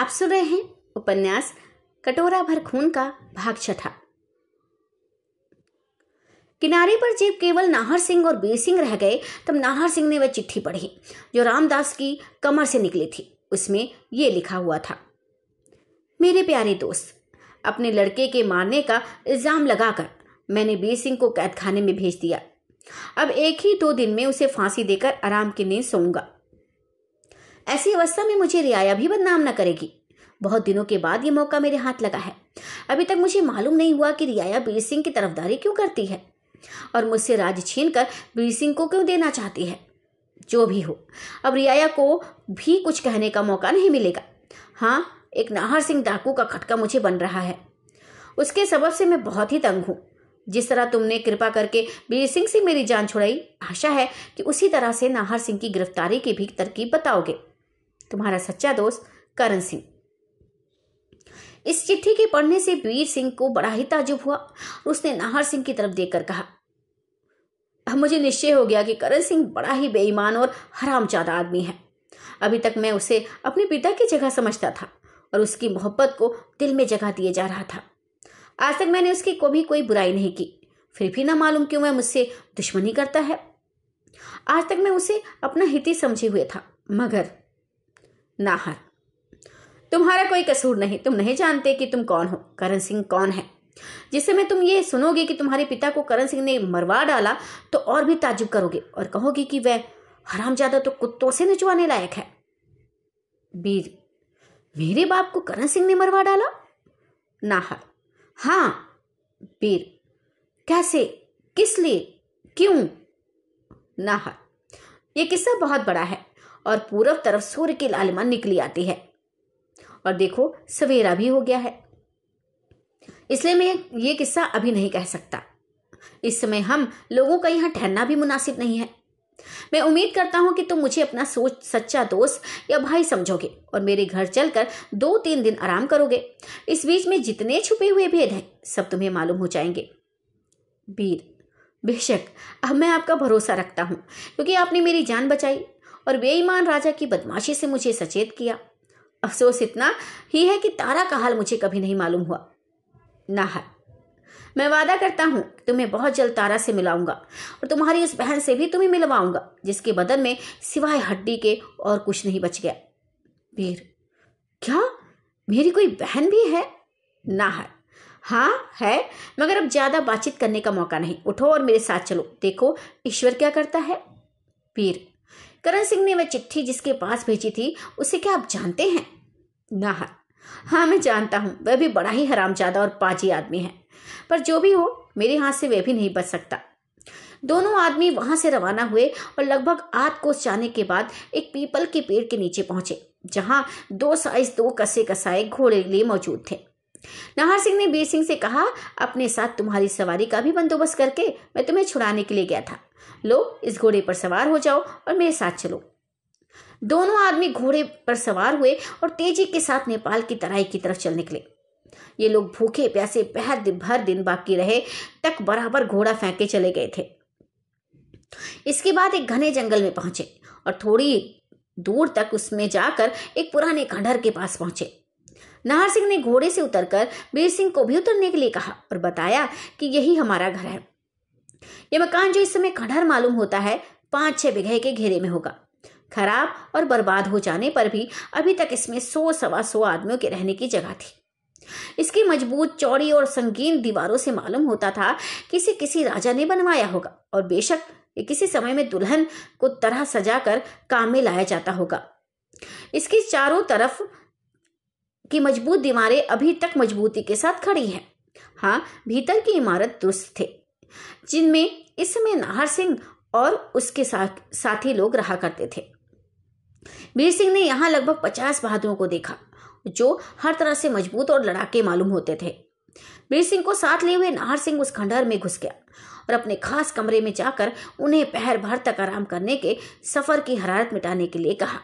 आप सुन रहे हैं उपन्यास कटोरा भर खून का भाग छठा। किनारे पर जब केवल नाहर सिंह और बीर सिंह रह गए, तब नाहर सिंह ने वह चिट्ठी पढ़ी, जो रामदास की कमर से निकली थी। उसमें यह लिखा हुआ था, मेरे प्यारे दोस्त, अपने लड़के के मारने का इल्ज़ाम लगाकर मैंने बीर सिंह को कैद खाने में भेज दिया। अब एक ही दो दिन में उसे फांसी देकर आराम की नींद सोऊँगा। ऐसी अवस्था में मुझे रियाया भी बदनाम न करेगी। बहुत दिनों के बाद ये मौका मेरे हाथ लगा है। अभी तक मुझे मालूम नहीं हुआ कि रियाया बीर सिंह की तरफदारी क्यों करती है और मुझसे राज छीन कर बीर सिंह को क्यों देना चाहती है? जो भी हो, अब रियाया को भी कुछ कहने का मौका नहीं मिलेगा। हाँ एक नाहर सिंह डाकू का खटका मुझे बन रहा है। उसके सबब से मैं बहुत ही तंग हूँ। जिस तरह तुमने कृपा करके बीर सिंह से मेरी जान छुड़ाई, आशा है कि उसी तरह से नाहर सिंह की गिरफ्तारी की भी तरकीब बताओगे। तुम्हारा सच्चा दोस्त करण सिंह। इस चिट्ठी के पढ़ने से वीर सिंह को बड़ा ही ताजुब हुआ उसने नाहर सिंह की तरफ़ देखकर कहा मुझे निश्चय हो गया कि करण सिंह बड़ा ही बेईमान और हरामजादा आदमी है। अभी तक मैं उसे अपने पिता की जगह समझता था और उसकी मोहब्बत को दिल में जगह दिए जा रहा था। आज तक मैंने उसकी कभी कोई बुराई नहीं की, फिर भी ना मालूम क्यों वह मुझसे दुश्मनी करता है। आज तक मैं उसे अपना हित समझे हुए था, मगर नाहर तुम्हारा कोई कसूर नहीं, तुम नहीं जानते कि तुम कौन हो, करण सिंह कौन है। जिस समय तुम ये सुनोगे कि तुम्हारे पिता को करण सिंह ने मरवा डाला तो और भी ताजुब करोगे और कहोगे कि वह हरामजादा तो कुत्तों से नचवाने लायक है। वीर, मेरे बाप को करण सिंह ने मरवा डाला? नाहर हाँ वीर, कैसे, किस लिए, क्यों? नाहर यह किस्सा बहुत बड़ा है। और पूर्व तरफ़ सूर्य की लालिमा निकली आती है। और देखो, सवेरा भी हो गया है। इसलिए मैं ये किस्सा अभी नहीं कह सकता। इस समय हम लोगों का यहाँ ठहरना भी मुनासिब नहीं है। मैं उम्मीद करता हूँ कि तुम मुझे अपना सोच, सच्चा दोस्त या भाई समझोगे और मेरे घर चलकर दो तीन दिन आराम करोगे। इस बीच में जितने छुपे हुए भेद हैं, सब तुम्हें मालूम हो जाएँगे। वीर, बेशक अब मैं आपका भरोसा रखता हूँ, क्योंकि आपने मेरी जान बचाई। और बेईमान राजा की बदमाशी से मुझे सचेत किया। अफसोस इतना ही है कि तारा का हाल मुझे कभी नहीं मालूम हुआ। नाहर मैं वादा करता हूँ तुम्हें बहुत जल्द तारा से मिलाऊँगा और तुम्हारी उस बहन से भी तुम्हें मिलवाऊँगा, जिसके बदन में सिवाय हड्डी के और कुछ नहीं बच गया। वीर। क्या? मेरी कोई बहन भी है? ना है हाँ है, मगर अब ज़्यादा बातचीत करने का मौका नहीं। उठो और मेरे साथ चलो। देखो, ईश्वर क्या करता है। वीर। करण सिंह ने वह चिट्ठी जिसके पास भेजी थी, उसे क्या आप जानते हैं? नाहर हाँ मैं जानता हूँ, वह भी बड़ा ही हरामजादा और पाजी आदमी है। पर जो भी हो, मेरे हाथ से वह भी नहीं बच सकता। दोनों आदमी वहाँ से रवाना हुए और लगभग आध कोस जाने के बाद एक पीपल के पेड़ के नीचे पहुँचे, जहाँ दो साइज़ दो कसे कसाए घोड़े लिए मौजूद थे। नाहर सिंह ने बीर सिंह से कहा, अपने साथ तुम्हारी सवारी का भी बंदोबस्त करके मैं तुम्हें छुड़ाने के लिए गया था। लो इस घोड़े पर सवार हो जाओ और मेरे साथ चलो। दोनों आदमी घोड़े पर सवार हुए और तेज़ी के साथ नेपाल की तराई की तरफ़ चल निकले। ये लोग भूखे, प्यासे दिन भर दिन बाकी रहे, तक बराबर घोड़ा फेंके चले गए थे। इसके बाद एक घने जंगल में पहुँचे और थोड़ी दूर तक उसमें जाकर एक पुराने खंडहर के पास पहुँचे। नाहर सिंह ने घोड़े से उतरकर वीर सिंह को भी उतरने के लिए कहा और बताया कि यही हमारा घर है। यह मकान जो इस समय खंडहर मालूम होता है, पाँच छह बिघे के घेरे में होगा। खराब और बर्बाद हो जाने पर भी अभी तक इसमें सौ सवा सौ आदमियों के रहने की जगह थी। इसकी मज़बूत चौड़ी और संगीन दीवारों से मालूम होता था कि इसे किसी राजा ने बनवाया होगा और बेशक ये किसी समय में दुल्हन को तरह सजाकर काम में लाया जाता होगा। इसकी चारों तरफ़ की मज़बूत दीवारें अभी तक मजबूती के साथ खड़ी हैं। हाँ भीतर की इमारत दुरुस्त थे। जिनमें इस समय नाहर सिंह और उसके साथ, साथी लोग रहा करते थे। वीर सिंह ने यहाँ लगभग पचास बहादुरों को देखा, जो हर तरह से मज़बूत और लड़ाके मालूम होते थे। वीर सिंह को साथ लिए हुए नाहर सिंह उस खंडहर में घुस गया और अपने खास कमरे में जाकर उन्हें पहर भर तक आराम करने के सफ़र की हरारत मिटाने के लिए कहा।